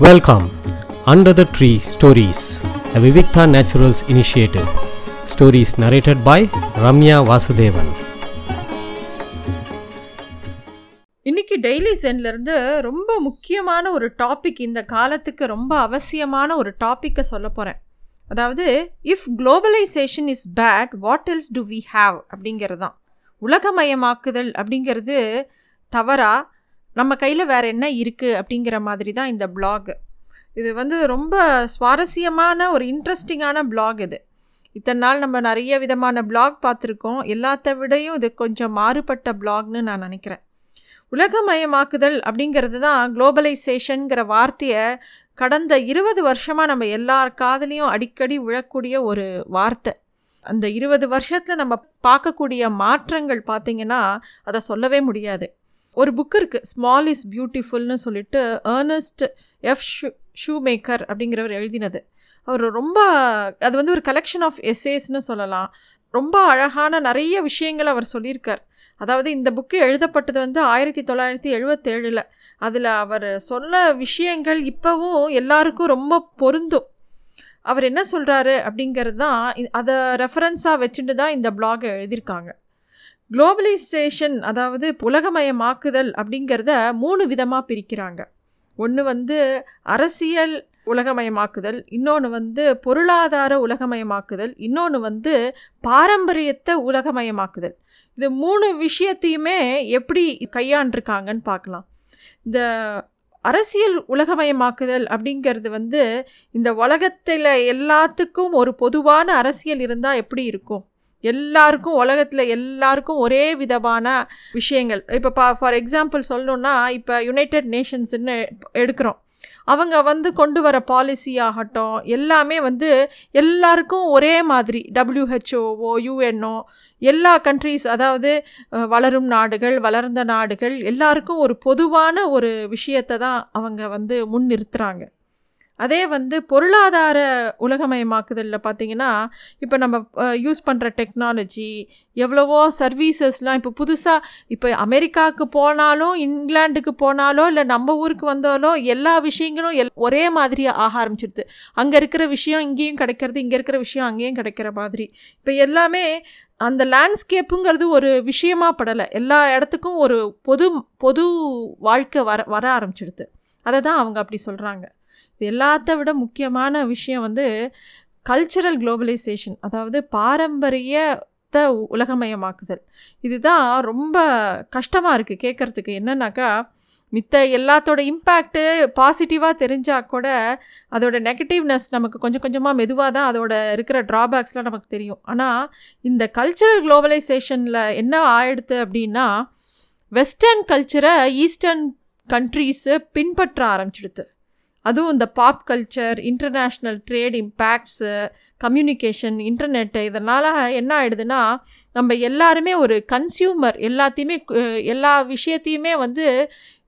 Welcome under the tree stories the Vivikta naturals initiative stories narrated by Ramya Vasudevan இன்னைக்கு daily சென்லேருந்து ரொம்ப முக்கியமான ஒரு topic இந்த காலத்துக்கு ரொம்ப அவசியமான ஒரு டாப்பிக்கை சொல்ல போகிறேன் அதாவது if globalization is bad what else do we have அப்படிங்கிறது தான். உலகமயமாக்குதல் அப்படிங்கிறது தவறாக நம்ம கையில் வேறு என்ன இருக்குது அப்படிங்கிற மாதிரி தான் இந்த பிளாக் இது வந்து ரொம்ப சுவாரஸ்யமான ஒரு இன்ட்ரெஸ்டிங்கான பிளாக் இது. இத்தனை நாள் நம்ம நிறைய விதமான பிளாக் பார்த்துருக்கோம். எல்லாத்த விடையும் இது கொஞ்சம் மாறுபட்ட பிளாக்னு நான் நினைக்கிறேன். உலகமயமாக்குதல் அப்படிங்கிறது தான் குளோபலைசேஷனுங்கிற வார்த்தையை கடந்த இருபது வருஷமாக நம்ம எல்லார் காதலையும் அடிக்கடி விழக்கூடிய ஒரு வார்த்தை. அந்த இருபது வருஷத்தில் நம்ம பார்க்கக்கூடிய மாற்றங்கள் பார்த்திங்கன்னா அதை சொல்லவே முடியாது. ஒரு புக் இருக்குது ஸ்மால் இஸ் பியூட்டிஃபுல்னு சொல்லிட்டு Ernest F shoe Schumacher அப்படிங்கிறவர் எழுதினது. அவர் ரொம்ப அது வந்து ஒரு கலெக்ஷன் ஆஃப் எஸ்ஏஸ்னு சொல்லலாம். ரொம்ப அழகான நிறைய விஷயங்கள் அவர் சொல்லியிருக்கார். அதாவது இந்த புக்கு எழுதப்பட்டது வந்து ஆயிரத்தி தொள்ளாயிரத்தி எழுபத்தேழில் அதில் அவர் சொன்ன விஷயங்கள் இப்போவும் எல்லாருக்கும் ரொம்ப பொருந்தும். அவர் என்ன சொல்கிறாரு அப்படிங்கிறது தான் அதை ரெஃபரன்ஸாக வச்சுட்டு தான் இந்த பிளாகை எழுதியிருக்காங்க. குளோபலைசேஷன் அதாவது உலகமயமாக்குதல் அப்படிங்கிறத மூணு விதமாக பிரிக்கிறாங்க. ஒன்று வந்து அரசியல் உலகமயமாக்குதல் இன்னொன்று வந்து பொருளாதார உலகமயமாக்குதல் இன்னொன்று வந்து பாரம்பரியத்தை உலகமயமாக்குதல். இது மூணு விஷயத்தையுமே எப்படி கையாண்டிருக்காங்கன்னு பார்க்கலாம். இந்த அரசியல் உலகமயமாக்குதல் அப்படிங்கிறது வந்து இந்த உலகத்தில் எல்லாத்துக்கும் ஒரு பொதுவான அரசியல் இருந்தால் எப்படி இருக்கும்? எல்லாருக்கும் உலகத்தில் எல்லாருக்கும் ஒரே விதமான விஷயங்கள். இப்போ பா ஃபார் எக்ஸாம்பிள் சொல்லணுன்னா இப்போ யுனைடெட் நேஷன்ஸ்னு எடுக்கிறோம். அவங்க வந்து கொண்டு வர பாலிசி ஆகட்டும் எல்லாமே வந்து எல்லாருக்கும் ஒரே மாதிரி டபிள்யூஹெச்ஓவோ யூஎன்ஓ எல்லா கண்ட்ரீஸ் அதாவது வளரும் நாடுகள் வளர்ந்த நாடுகள் எல்லாருக்கும் ஒரு பொதுவான ஒரு விஷயத்தை தான் அவங்க வந்து முன்னிறுத்துறாங்க. அதே வந்து பொருளாதார உலகமயமாக்குதலில் பார்த்தீங்கன்னா இப்போ நம்ம யூஸ் பண்ணுற டெக்னாலஜி எவ்வளவோ சர்வீசஸ்லாம் இப்போ புதுசாக இப்போ அமெரிக்காவுக்கு போனாலும் இங்கிலாண்டுக்கு போனாலோ இல்லை நம்ம ஊருக்கு வந்தாலோ எல்லா விஷயங்களும் எல் ஒரே மாதிரி ஆக ஆரம்பிச்சிடுது அங்கே இருக்கிற விஷயம் இங்கேயும் கிடைக்கிறது இங்கே இருக்கிற விஷயம் அங்கேயும் கிடைக்கிற மாதிரி. இப்போ எல்லாமே அந்த லேண்ட்ஸ்கேப்புங்கிறது ஒரு விஷயமா படலை. எல்லா இடத்துக்கும் ஒரு பொது பொது வாழ்க்கை வர வர ஆரம்பிச்சிடுது அதை தான் அவங்க அப்படி சொல்கிறாங்க எல்லாத்த விட முக்கியமான விஷயம் வந்து கல்ச்சரல் குளோபலைசேஷன் அதாவது பாரம்பரியத்தை உ- உலகமயமாக்குதல். இதுதான் ரொம்ப கஷ்டமாக இருக்குது கேட்குறதுக்கு என்னன்னாக்கா மித்த எல்லாத்தோட இம்பேக்ட்டு பாசிட்டிவாக தெரிஞ்சால் கூட அதோட நெகட்டிவ்னஸ் நமக்கு கொஞ்சம் கொஞ்சமாக மெதுவாக தான் அதோட இருக்கிற ட்ராபேக்ஸ்லாம் நமக்கு தெரியும். ஆனால் இந்த கல்ச்சரல் குளோபலைசேஷனில் என்ன ஆயிடுது அப்படின்னா வெஸ்டர்ன் கல்ச்சரை ஈஸ்டர்ன் கண்ட்ரீஸு பின்பற்ற ஆரம்பிச்சிடுது அதுவும் இந்த pop culture international trade impacts communication internet இதனால் என்ன ஆகிடுதுன்னா நம்ம எல்லாருமே ஒரு கன்சியூமர் எல்லாத்தையுமே எல்லா விஷயத்தையுமே வந்து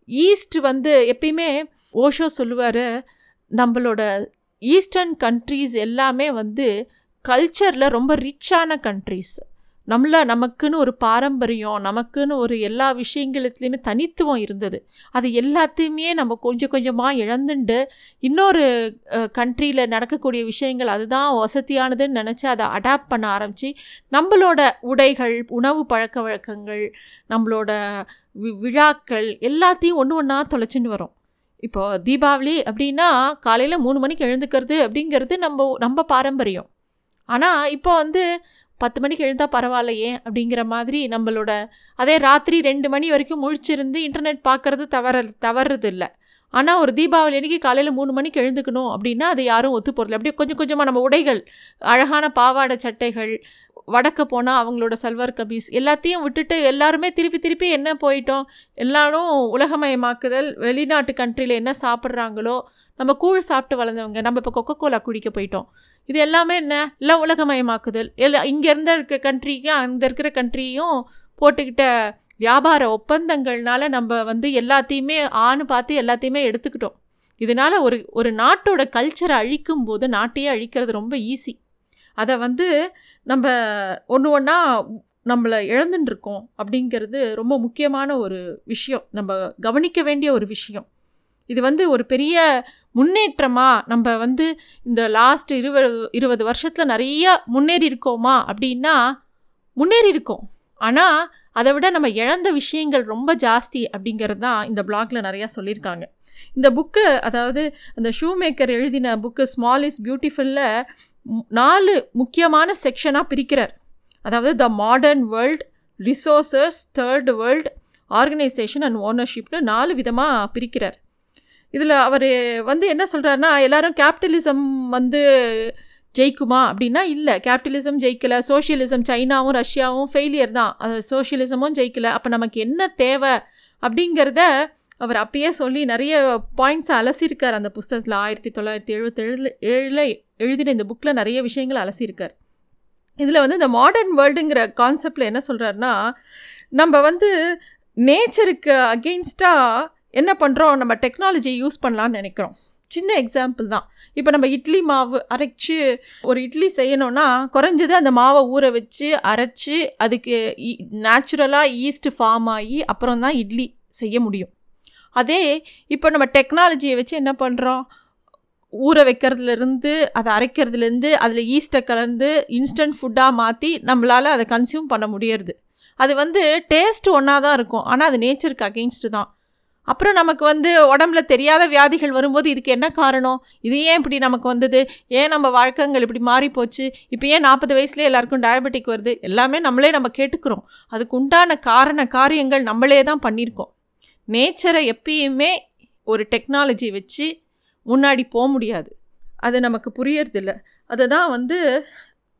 ஈஸ்ட் வந்து எப்பயுமே ஓஷோ சொல்லுவார் நம்மளோட ஈஸ்டர்ன் கண்ட்ரீஸ் எல்லாமே வந்து கல்ச்சரில் ரொம்ப ரிச்சான கண்ட்ரீஸ் நம்மள நமக்குன்னு ஒரு பாரம்பரியம் நமக்குன்னு ஒரு எல்லா விஷயங்களுத்துலேயுமே தனித்துவம் இருந்தது. அது எல்லாத்தையுமே நம்ம கொஞ்சம் கொஞ்சமாக இழந்துண்டு இன்னொரு கண்ட்ரியில் நடக்கக்கூடிய விஷயங்கள் அதுதான் வசதியானதுன்னு நினச்சி அதை அடாப்ட் பண்ண ஆரம்பித்து நம்மளோட உடைகள் உணவு பழக்க வழக்கங்கள் நம்மளோட வி- விழாக்கள் எல்லாத்தையும் ஒன்று ஒன்றா தொலைச்சின்னு வரும். இப்போது தீபாவளி அப்படின்னா காலையில் மூணு மணிக்கு எழுந்துக்கிறது அப்படிங்கிறது நம்ம நம்ம பாரம்பரியம். ஆனால் இப்போ வந்து பத்து மணிக்கு எழுந்தால் பரவாயில்லையே அப்படிங்கிற மாதிரி நம்மளோட அதே ராத்திரி ரெண்டு மணி வரைக்கும் முழிச்சிருந்து இன்டர்நெட் பார்க்கறது தவற தவறுறது இல்லை ஆனால் ஒரு தீபாவளி அன்னைக்கு காலையில் மூணு மணிக்கு எழுந்துக்கணும் அப்படின்னா அதை யாரும் ஒத்து போகிறதில்ல அப்படியே கொஞ்சம் கொஞ்சமாக நம்ம உடைகள் அழகான பாவாடை சட்டைகள் வடக்க போனால் அவங்களோட சல்வார் கபீஸ் எல்லாத்தையும் விட்டுட்டு எல்லாருமே திருப்பி திருப்பி என்ன போயிட்டோம்? எல்லாரும் உலகமயமாக்குதல் வெளிநாட்டு கண்ட்ரியில் என்ன சாப்பிட்றாங்களோ நம்ம கூழ் சாப்பிட்டு வளர்ந்தவங்க நம்ம இப்போ கொக்கோ கோலா குடிக்க போயிட்டோம். இது எல்லாமே என்ன? எல்லாம் உலகமயமாக்குதல். எல்லா இங்கே இருந்த இருக்கிற கண்ட்ரிக்கும் அங்கே இருக்கிற கண்ட்ரியும் போட்டுக்கிட்ட வியாபார ஒப்பந்தங்கள்னால நம்ம வந்து எல்லாத்தையுமே ஆணு பார்த்து எல்லாத்தையுமே எடுத்துக்கிட்டோம். இதனால் ஒரு ஒரு நாட்டோட கல்ச்சரை அழிக்கும் போது நாட்டையே அழிக்கிறது ரொம்ப ஈஸி அதை வந்து நம்ம ஒன்று ஒன்றா நம்மளை இழந்துட்டுருக்கோம் அப்படிங்கிறது ரொம்ப முக்கியமான ஒரு விஷயம். நம்ம கவனிக்க வேண்டிய ஒரு விஷயம். இது வந்து ஒரு பெரிய முன்னேற்றமாக நம்ம வந்து இந்த லாஸ்ட் இருபது இருபது வருஷத்தில் நிறைய முன்னேறி இருக்கோமா அப்படின்னா முன்னேறி இருக்கோம் ஆனால் அதை விட நம்ம இழந்த விஷயங்கள் ரொம்ப ஜாஸ்தி அப்படிங்கிறது தான் இந்த பிளாக்ல நிறையா சொல்லியிருக்காங்க. இந்த புக்கு அதாவது அந்த ஷூ மேக்கர் எழுதின புக்கு ஸ்மால் இஸ் பியூட்டிஃபுல்ல நாலு முக்கியமான செக்ஷனாக பிரிக்கிறார். அதாவது the modern world resources third world organization and ஓனர்ஷிப்னு நாலு விதமாக பிரிக்கிறார். இதில் அவர் வந்து என்ன சொல்கிறாருன்னா எல்லாரும் கேபிட்டலிசம் வந்து ஜெயிக்குமா அப்படின்னா இல்லை. கேபிட்டலிசம் ஜெயிக்கலை சோஷியலிசம் சைனாவும் ரஷ்யாவும் ஃபெயிலியர் தான். அது சோஷியலிசமும் ஜெயிக்கலை. அப்போ நமக்கு என்ன தேவை அப்படிங்கிறத அவர் அப்பயே சொல்லி நிறைய பாயிண்ட்ஸை அலசியிருக்கார். அந்த புஸ்தகத்தில் ஆயிரத்தி தொள்ளாயிரத்தி எழுபத்தேழில் ஏழில் எழுதின இந்த புக்கில் நிறைய விஷயங்கள் அலசியிருக்கார். இதில் வந்து இந்த மாடர்ன் வேர்ல்டுங்கிற கான்செப்டில் என்ன சொல்கிறாருன்னா நம்ம வந்து நேச்சருக்கு அகெயின்ஸ்டாக என்ன பண்ணுறோம் நம்ம டெக்னாலஜியை யூஸ் பண்ணலான்னு நினைக்கிறோம். சின்ன எக்ஸாம்பிள் தான். இப்போ நம்ம இட்லி மாவு அரைச்சி ஒரு இட்லி செய்யணும்னா குறைஞ்சது அந்த மாவை ஊற வச்சு அரைச்சி அதுக்கு நேச்சுரலாக ஈஸ்ட் ஃபார்ம் ஆகி அப்புறம் தான் இட்லி செய்ய முடியும். அதே இப்போ நம்ம டெக்னாலஜியை வச்சு என்ன பண்ணுறோம் ஊற வைக்கிறதுலேருந்து அதை அரைக்கிறதுலேருந்து அதில் ஈஸ்ட்டை கலந்து இன்ஸ்டன்ட் ஃபுட்டாக மாற்றி நம்மளால் அதை கன்சியூம் பண்ண முடியறது. அது வந்து டேஸ்ட் ஒன்றா தான் இருக்கும். ஆனால் அது நேச்சருக்கு அகெயின்ஸ்ட்டு தான். அப்புறம் நமக்கு வந்து உடம்புல தெரியாத வியாதிகள் வரும்போது இதுக்கு என்ன காரணம்? இது ஏன் இப்படி நமக்கு வந்தது? ஏன் நம்ம வழக்கங்கள் இப்படி மாறி போச்சு இப்போ ஏன் நாற்பது வயசுலேயே எல்லாருக்கும் டயபெட்டிக் வருது? எல்லாமே நம்மளே நம்ம கேட்டுக்கிறோம். அதுக்கு உண்டான காரண காரியங்கள் நம்மளே தான் பண்ணியிருக்கோம். நேச்சரை எப்பயுமே ஒரு டெக்னாலஜி வச்சு முன்னாடி போக முடியாது. அது நமக்கு புரியறதில்ல. அதை தான் வந்து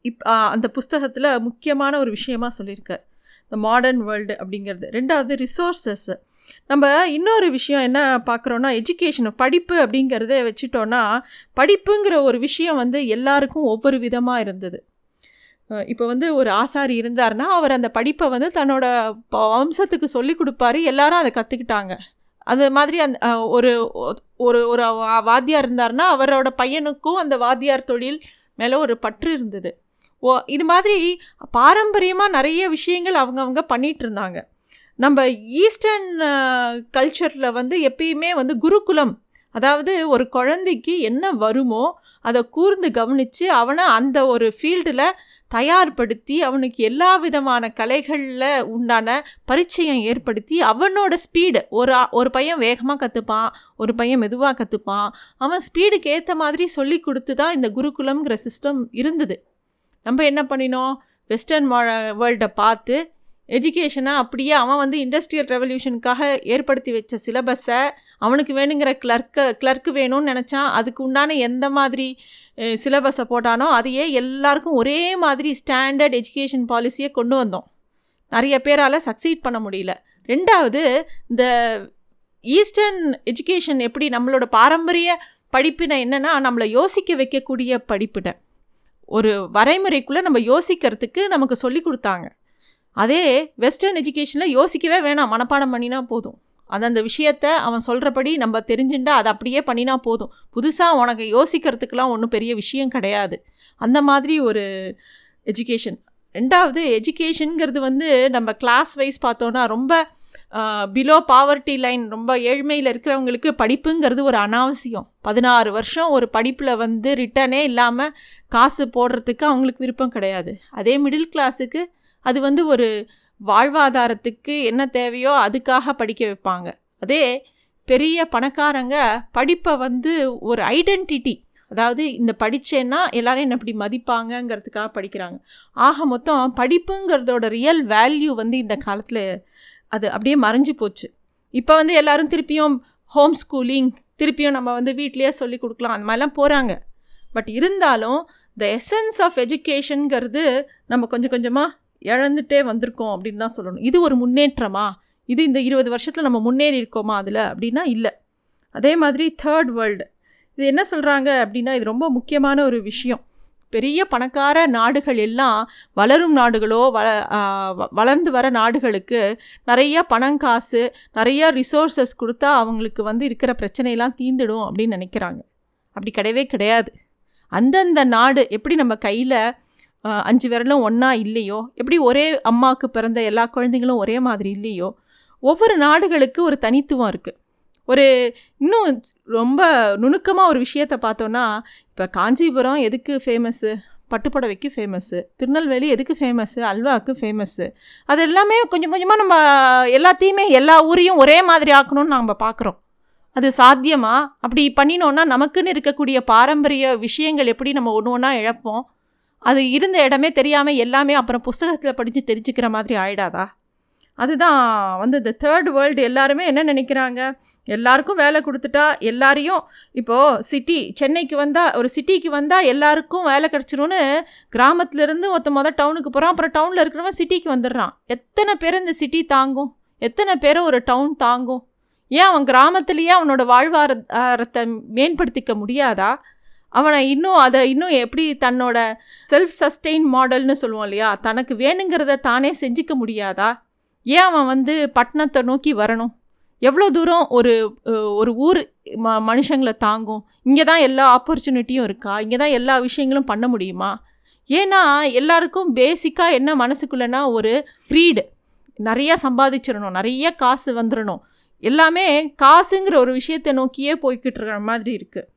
இப் அந்த புஸ்தகத்தில் முக்கியமான ஒரு விஷயமா சொல்லியிருக்கார். இந்த மாடர்ன் வேர்ல்டு அப்படிங்கிறது. ரெண்டாவது ரிசோர்ஸஸ் நம்ம இன்னொரு விஷயம் என்ன பார்க்குறோன்னா எஜுகேஷன் படிப்பு அப்படிங்கிறத வச்சுட்டோன்னா படிப்புங்கிற ஒரு விஷயம் வந்து எல்லாருக்கும் ஒவ்வொரு விதமாக இருந்தது. இப்போ வந்து ஒரு ஆசாரி இருந்தார்னா அவர் அந்த படிப்பை வந்து தன்னோட வம்சத்துக்கு சொல்லி கொடுப்பாரு. எல்லாரும் அதை கற்றுக்கிட்டாங்க அது மாதிரி அந்த ஒரு ஒரு ஒரு வாத்தியார் இருந்தார்னா அவரோட பையனுக்கும் அந்த வாத்தியார் தொழில் மேலே ஒரு பற்று இருந்தது. ஓ இது மாதிரி பாரம்பரியமாக நிறைய விஷயங்கள் அவங்கவுங்க பண்ணிகிட்டு இருந்தாங்க. நம்ம ஈஸ்டர்ன் கல்ச்சரில் வந்து எப்பயுமே வந்து குருகுலம் அதாவது ஒரு குழந்தைக்கு என்ன வருமோ அதை கூர்ந்து கவனித்து அவனை அந்த ஒரு ஃபீல்டில் தயார்படுத்தி அவனுக்கு எல்லா விதமான கலைகளில் உண்டான பரிச்சயம் ஏற்படுத்தி அவனோட ஸ்பீடு ஒரு ஒரு பையன் வேகமாக கற்றுப்பான் ஒரு பையன் மெதுவாக கற்றுப்பான் அவன் ஸ்பீடுக்கு ஏற்ற மாதிரி சொல்லி கொடுத்து தான் இந்த குருகுலம்ங்கிற சிஸ்டம் இருந்தது. நம்ம என்ன பண்ணினோம்? வெஸ்டர்ன் வேர்ல்டை பார்த்து எஜுகேஷனை அப்படியே அவன் வந்து இண்டஸ்ட்ரியல் ரெவல்யூஷனுக்காக ஏற்படுத்தி வச்ச சிலபஸை அவனுக்கு வேணுங்கிற கிளர்க்கை கிளர்க்கு வேணும்னு நினச்சான். அதுக்கு உண்டான எந்த மாதிரி சிலபஸை போட்டானோ அதையே எல்லாருக்கும் ஒரே மாதிரி ஸ்டாண்டர்ட் எஜுகேஷன் பாலிசியை கொண்டு வந்தோம். நிறைய பேரால் சக்சீட் பண்ண முடியல. ரெண்டாவது இந்த ஈஸ்டர்ன் எஜுகேஷன் எப்படி நம்மளோட பாரம்பரிய படிப்பினை என்னென்னா நம்மளை யோசிக்க வைக்கக்கூடிய படிப்பினை. ஒரு வரைமுறைக்குள்ளே நம்ம யோசிக்கிறதுக்கு நமக்கு சொல்லி கொடுத்தாங்க. அதே வெஸ்டர்ன் எஜுகேஷனில் யோசிக்கவே வேணாம். மனப்பாடம் பண்ணினா போதும். அந்தந்த விஷயத்த அவன் சொல்கிறபடி நம்ம தெரிஞ்சுட்டா அதை அப்படியே பண்ணினா போதும். புதுசாக உனக்கு யோசிக்கிறதுக்கெலாம் ஒன்றும் பெரிய விஷயம் கிடையாது. அந்த மாதிரி ஒரு எஜுகேஷன் ரெண்டாவது எஜுகேஷனுங்கிறது வந்து நம்ம கிளாஸ் வைஸ் பார்த்தோன்னா ரொம்ப பிலோ பாவர்ட்டி லைன் ரொம்ப ஏழ்மையில் இருக்கிறவங்களுக்கு படிப்புங்கிறது ஒரு அனாவசியம். பதினாறு வருஷம் ஒரு படிப்பில் வந்து ரிட்டனே இல்லாமல் காசு போடுறதுக்கு அவங்களுக்கு விருப்பம் கிடையாது. அதே மிடில் கிளாஸுக்கு அது வந்து ஒரு வாழ்வாதாரத்துக்கு என்ன தேவையோ அதுக்காக படிக்க வைப்பாங்க. அதே பெரிய பணக்காரங்க படிப்பை வந்து ஒரு ஐடென்டிட்டி அதாவது இந்த படித்தேன்னா எல்லோரும் என்ன இப்படி மதிப்பாங்கங்கிறதுக்காக படிக்கிறாங்க. ஆக மொத்தம் படிப்புங்கிறதோட ரியல் வேல்யூ வந்து இந்த காலத்தில் அது அப்படியே மறைஞ்சு போச்சு. இப்போ வந்து எல்லோரும் திருப்பியும் ஹோம் ஸ்கூலிங் திருப்பியும் நம்ம வந்து வீட்லேயே சொல்லி கொடுக்கலாம் அந்த மாதிரிலாம் போகிறாங்க பட் இருந்தாலும் த எசன்ஸ் ஆஃப் எஜுகேஷனுங்கிறது நம்ம கொஞ்சம் கொஞ்சமாக இழந்துட்டே வந்திருக்கோம் அப்படின்னு தான் சொல்லணும். இது ஒரு முன்னேற்றமா? இது இந்த இருபது வருஷத்தில் நம்ம முன்னேறி இருக்கோமா அதில் அப்படின்னா இல்லை. அதே மாதிரி தேர்ட் வேர்ல்டு இது என்ன சொல்கிறாங்க அப்படின்னா இது ரொம்ப முக்கியமான ஒரு விஷயம். பெரிய பணக்கார நாடுகள் எல்லாம் வளரும் நாடுகளோ வள வளர்ந்து வர நாடுகளுக்கு நிறைய பணம் காசு நிறைய ரிசோர்ஸஸ் கொடுத்தா அவங்களுக்கு வந்து இருக்கிற பிரச்சனையெல்லாம் தீந்துடும் அப்படின்னு நினைக்கிறாங்க. அப்படி கிடையவே கிடையாது. அந்தந்த நாடு எப்படி நம்ம கையில் அஞ்சு விரலும் ஒன்றா இல்லையோ? எப்படி ஒரே அம்மாவுக்கு பிறந்த எல்லா குழந்தைங்களும் ஒரே மாதிரி இல்லையோ? ஒவ்வொரு நாடுகளுக்கு ஒரு தனித்துவம் இருக்குது ஒரு இன்னும் ரொம்ப நுணுக்கமாக ஒரு விஷயத்தை பார்த்தோன்னா இப்போ காஞ்சிபுரம் எதுக்கு ஃபேமஸ்ஸு பட்டுப்புடவைக்கு ஃபேமஸ்ஸு திருநெல்வேலி எதுக்கு ஃபேமஸ்ஸு அல்வாவுக்கு ஃபேமஸ்ஸு அது எல்லாமே கொஞ்சம் கொஞ்சமாக நம்ம எல்லாத்தையுமே எல்லா ஊரையும் ஒரே மாதிரி ஆக்கணும்னு நம்ம பார்க்குறோம் அது சாத்தியமாக அப்படி பண்ணினோன்னா நமக்குன்னு இருக்கக்கூடிய பாரம்பரிய விஷயங்கள் எப்படி நம்ம ஒன்று ஒன்றா இழப்போம்? அது இருந்த இடமே தெரியாமல் எல்லாமே அப்புறம் புஸ்தகத்தில் படித்து தெரிஞ்சுக்கிற மாதிரி ஆயிடாதா? அதுதான் வந்து இந்த தேர்ட் வேர்ல்டு எல்லாருமே என்ன நினைக்கிறாங்க? எல்லாருக்கும் வேலை கொடுத்துட்டா எல்லாரையும் இப்போது சிட்டி சென்னைக்கு வந்தால் ஒரு சிட்டிக்கு வந்தால் எல்லாருக்கும் வேலை கிடச்சிரும்னு கிராமத்துலேருந்து ஒருத்த மொதல் டவுனுக்கு போகிறான் அப்புறம் டவுனில் இருக்கிறவன் சிட்டிக்கு வந்துடுறான். எத்தனை பேர் இந்த சிட்டி தாங்கும்? எத்தனை பேரை ஒரு டவுன் தாங்கும்? ஏன் அவன் கிராமத்துலேயே அவனோட வாழ்வாரத்தை மேம்படுத்திக்க முடியாதா? அவனை இன்னும் அதை இன்னும் எப்படி தன்னோட செல்ஃப் சஸ்டெயின் மாடல்னு சொல்லுவோம் இல்லையா? தனக்கு வேணுங்கிறத தானே செஞ்சுக்க முடியாதா? ஏன் அவன் வந்து பட்டணத்தை நோக்கி வரணும்? எவ்வளோ தூரம் ஒரு ஒரு ஊர் ம மனுஷங்களை தாங்கும்? இங்கே தான் எல்லா ஆப்பர்ச்சுனிட்டியும் இருக்கா? இங்கே தான் எல்லா விஷயங்களும் பண்ண முடியுமா? ஏன்னா எல்லாருக்கும் பேசிக்காக என்ன மனசுக்குள்ளனா ஒரு க்ரீடு நிறையா சம்பாதிச்சிடணும் நிறைய காசு வந்துடணும். எல்லாமே காசுங்கிற ஒரு விஷயத்தை நோக்கியே போய்கிட்டு இருக்கிற மாதிரி இருக்குது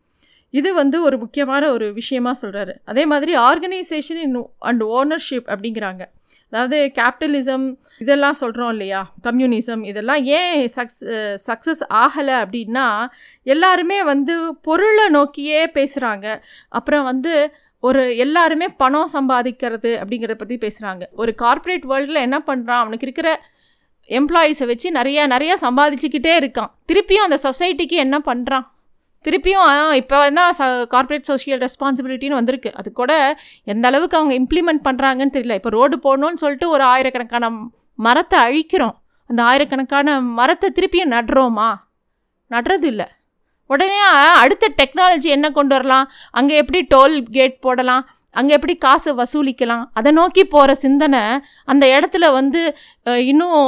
இது வந்து ஒரு முக்கியமான ஒரு விஷயமாக சொல்கிறாரு அதே மாதிரி ஆர்கனைசேஷன் இன் அண்ட் ஓனர்ஷிப் அப்படிங்கிறாங்க. அதாவது கேபிட்டலிசம் இதெல்லாம் சொல்கிறோம் இல்லையா? கம்யூனிசம் இதெல்லாம் ஏன் சக்ஸ் சக்ஸஸ் ஆகலை அப்படின்னா எல்லாருமே வந்து பொருளை நோக்கியே பேசுகிறாங்க அப்புறம் வந்து ஒரு எல்லாருமே பணம் சம்பாதிக்கிறது அப்படிங்கிறத பற்றி பேசுகிறாங்க ஒரு கார்ப்பரேட் வேர்ல்டில் என்ன பண்ணுறான் அவனுக்கு இருக்கிற எம்ப்ளாயீஸை வச்சு நிறையா நிறையா சம்பாதிச்சுக்கிட்டே இருக்கான். திருப்பியும் அந்த சொசைட்டிக்கு என்ன பண்ணுறான் திருப்பியும் இப்போ தான் ச கார்ப்பரேட் சோஷியல் ரெஸ்பான்சிபிலிட்டின்னு வந்திருக்கு. அது கூட எந்த அளவுக்கு அவங்க இம்ப்ளிமெண்ட் பண்ணுறாங்கன்னு தெரியல. இப்போ ரோடு போடணும்னு சொல்லிட்டு ஒரு ஆயிரக்கணக்கான மரத்தை அழிக்கிறோம். அந்த ஆயிரக்கணக்கான மரத்தை திருப்பியும் நடுறோமா? நடுறது இல்லை உடனே அடுத்த டெக்னாலஜி என்ன கொண்டு வரலாம்? அங்கே எப்படி டோல் கேட் போடலாம்? அங்கே எப்படி காசு வசூலிக்கலாம்? அதை நோக்கி போகிற சிந்தனை அந்த இடத்துல வந்து இன்னும்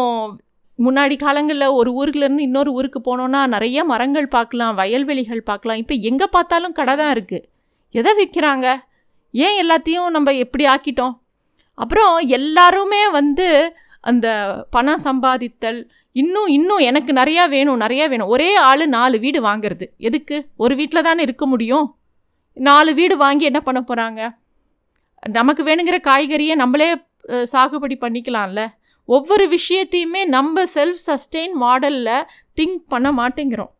முன்னாடி காலங்களில் ஒரு ஊருக்குலேருந்து இன்னொரு ஊருக்கு போனோன்னா நிறைய மரங்கள் பார்க்கலாம் வயல்வெளிகள் பார்க்கலாம். இப்போ எங்கே பார்த்தாலும் கடை தான் இருக்குது எதை விற்கிறாங்க? ஏன் எல்லாத்தையும் நம்ம எப்படி ஆக்கிட்டோம்? அப்புறம் எல்லாருமே வந்து அந்த பணம் சம்பாதித்தல் இன்னும் இன்னும் எனக்கு நிறையா வேணும் நிறையா வேணும். ஒரே ஆள் நாலு வீடு வாங்கிறது. எதுக்கு? ஒரு வீட்டில் தானே இருக்க முடியும். நாலு வீடு வாங்கி என்ன பண்ண போகிறாங்க நமக்கு வேணுங்கிற காய்கறியை நம்மளே சாகுபடி பண்ணிக்கலாம்ல. ஒவ்வொரு விஷயத்தையுமே நம்ம செல்ஃப் சஸ்டெயின் மாடலில் திங்க் பண்ண மாட்டேங்கிறோம்.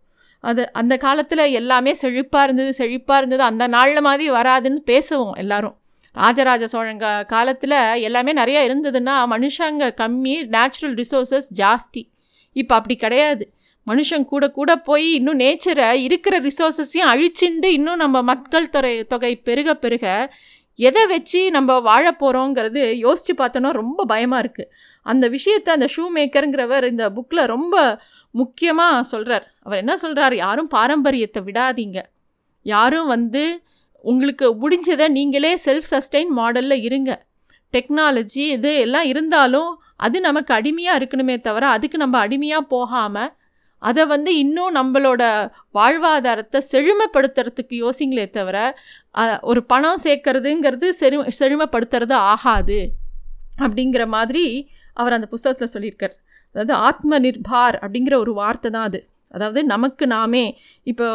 அது அந்த காலத்தில் எல்லாமே செழிப்பாக இருந்தது செழிப்பாக இருந்தது அந்த நாளில் மாதிரி வராதுன்னு பேசுவோம் எல்லாரும். ராஜராஜ சோழங்க காலத்தில் எல்லாமே நிறையா இருந்ததுன்னா மனுஷங்க கம்மி நேச்சுரல் ரிசோர்ஸஸ் ஜாஸ்தி. இப்போ அப்படி கிடையாது. மனுஷன் கூட கூட போய் இன்னும் நேச்சரை இருக்கிற ரிசோர்ஸஸையும் அழிச்சுண்டு இன்னும் நம்ம மக்கள் தொகை தொகை பெருக பெருக எதை வச்சு நம்ம வாழ போகிறோங்கிறது யோசித்து பார்த்தோன்னா ரொம்ப பயமாக இருக்குது அந்த விஷயத்தை அந்த ஷூ மேக்கருங்கிறவர் இந்த புக்கில் ரொம்ப முக்கியமாக சொல்கிறார் அவர் என்ன சொல்கிறார் யாரும் பாரம்பரியத்தை விடாதீங்க. யாரும் வந்து உங்களுக்கு முடிஞ்சதை நீங்களே செல்ஃப் சஸ்டெயின் மாடலில் இருங்க. டெக்னாலஜி இது எல்லாம் இருந்தாலும் அது நமக்கு அடிமையாக இருக்கணுமே தவிர அதுக்கு நம்ம அடிமையாக போகாமல் அதை வந்து இன்னும் நம்மளோட வாழ்வாதாரத்தை செழுமைப்படுத்துறதுக்கு யோசிங்களே தவிர ஒரு பணம் சேர்க்கறதுங்கிறது செழு செழுமைப்படுத்துறது ஆகாது. அப்படிங்கிற மாதிரி அவர் அந்த புஸ்தகத்தில் சொல்லியிருக்கார். அதாவது ஆத்ம நிர்பார் அப்படிங்கிற ஒரு வார்த்தை தான் அது. அதாவது நமக்கு நாமே இப்போ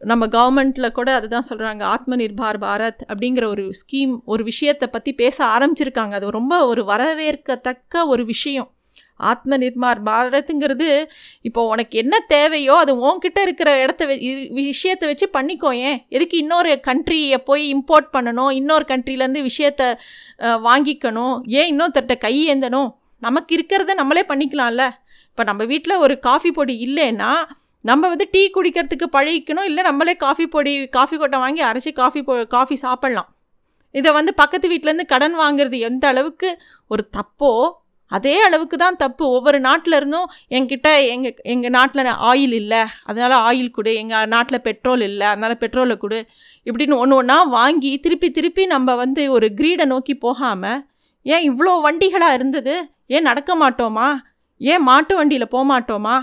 நம்ம கவர்மெண்ட்டில் கூட அதுதான் சொல்கிறாங்க ஆத்ம நிர்பார் பாரத் அப்படிங்கிற ஒரு ஸ்கீம் ஒரு விஷயத்தை பற்றி பேச ஆரம்பிச்சிருக்காங்க. அது ரொம்ப ஒரு வரவேற்கத்தக்க ஒரு விஷயம். ஆத்ம நிர்மார் பாரத்துங்கிறது இப்போ உனக்கு என்ன தேவையோ அது உன்கிட்ட இருக்கிற இடத்த விஷயத்தை வச்சு பண்ணிக்கோ ஏன்? எதுக்கு இன்னொரு கண்ட்ரியை போய் இம்போர்ட் பண்ணணும் இன்னொரு கண்ட்ரிலேருந்து விஷயத்த வாங்கிக்கணும் ஏன் இன்னொருத்தர்கிட்ட கை ஏந்தணும்? நமக்கு இருக்கிறத நம்மளே பண்ணிக்கலாம்ல. இப்போ நம்ம வீட்டில் ஒரு காஃபி பொடி இல்லைன்னா நம்ம வந்து டீ குடிக்கிறதுக்கு பழகிக்கணும் இல்லை நம்மளே காஃபி பொடி காஃபி கொட்டை வாங்கி அரைச்சி காஃபி பொ காஃபி சாப்பிட்லாம். இதை வந்து பக்கத்து வீட்டிலேருந்து கடன் வாங்குறது எந்த அளவுக்கு ஒரு தப்போ அதே அளவுக்கு தான் தப்பு. ஒவ்வொரு நாட்டில் இருந்தும் என்கிட்ட எங்கள் எங்கள் நாட்டில் ஆயில் இல்லை. அதனால் ஆயில் கொடு. எங்கள் நாட்டில் பெட்ரோல் இல்லை. அதனால் பெட்ரோலை கொடு. இப்படின்னு ஒன்று ஒன்றா வாங்கி திருப்பி திருப்பி நம்ம வந்து ஒரு க்ரீடை நோக்கி போகாமல் ஏன் இவ்வளோ வண்டிகளாக இருந்தது? ஏன் நடக்க மாட்டோமா? ஏன் மாட்டு வண்டியில் போக மாட்டோமா?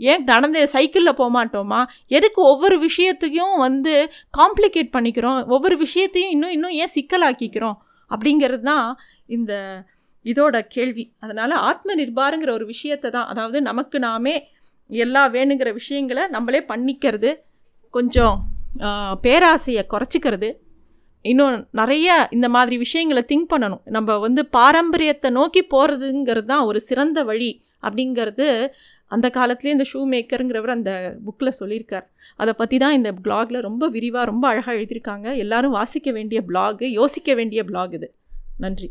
ஏன் நடந்து சைக்கிளில் போக மாட்டோமா? எதுக்கு ஒவ்வொரு விஷயத்தையும் வந்து காம்ப்ளிகேட் பண்ணிக்கிறோம்? ஒவ்வொரு விஷயத்தையும் இன்னும் இன்னும் ஏன் சிக்கலாக்கிக்கிறோம்? அப்படிங்கிறது தான் இந்த இதோட கேள்வி. அதனால் ஆத்ம நிர்பாருங்கிற ஒரு விஷயத்தை தான் அதாவது நமக்கு நாமே எல்லா வேணுங்கிற விஷயங்களை நம்மளே பண்ணிக்கிறது கொஞ்சம் பேராசையை குறைச்சிக்கிறது. இன்னும் நிறைய இந்த மாதிரி விஷயங்களை திங்க் பண்ணணும். நம்ம வந்து பாரம்பரியத்தை நோக்கி போகிறதுங்கிறது தான் ஒரு சிறந்த வழி அப்படிங்கிறது அந்த காலத்துலேயே இந்த ஷூ மேக்கருங்கிறவர் அந்த புக்கில் சொல்லியிருக்கார். அதை பற்றி தான் இந்த பிளாகில் ரொம்ப விரிவாக ரொம்ப அழகாக எழுதியிருக்காங்க. எல்லாரும் வாசிக்க வேண்டிய பிளாகு யோசிக்க வேண்டிய பிளாக் இது. நன்றி.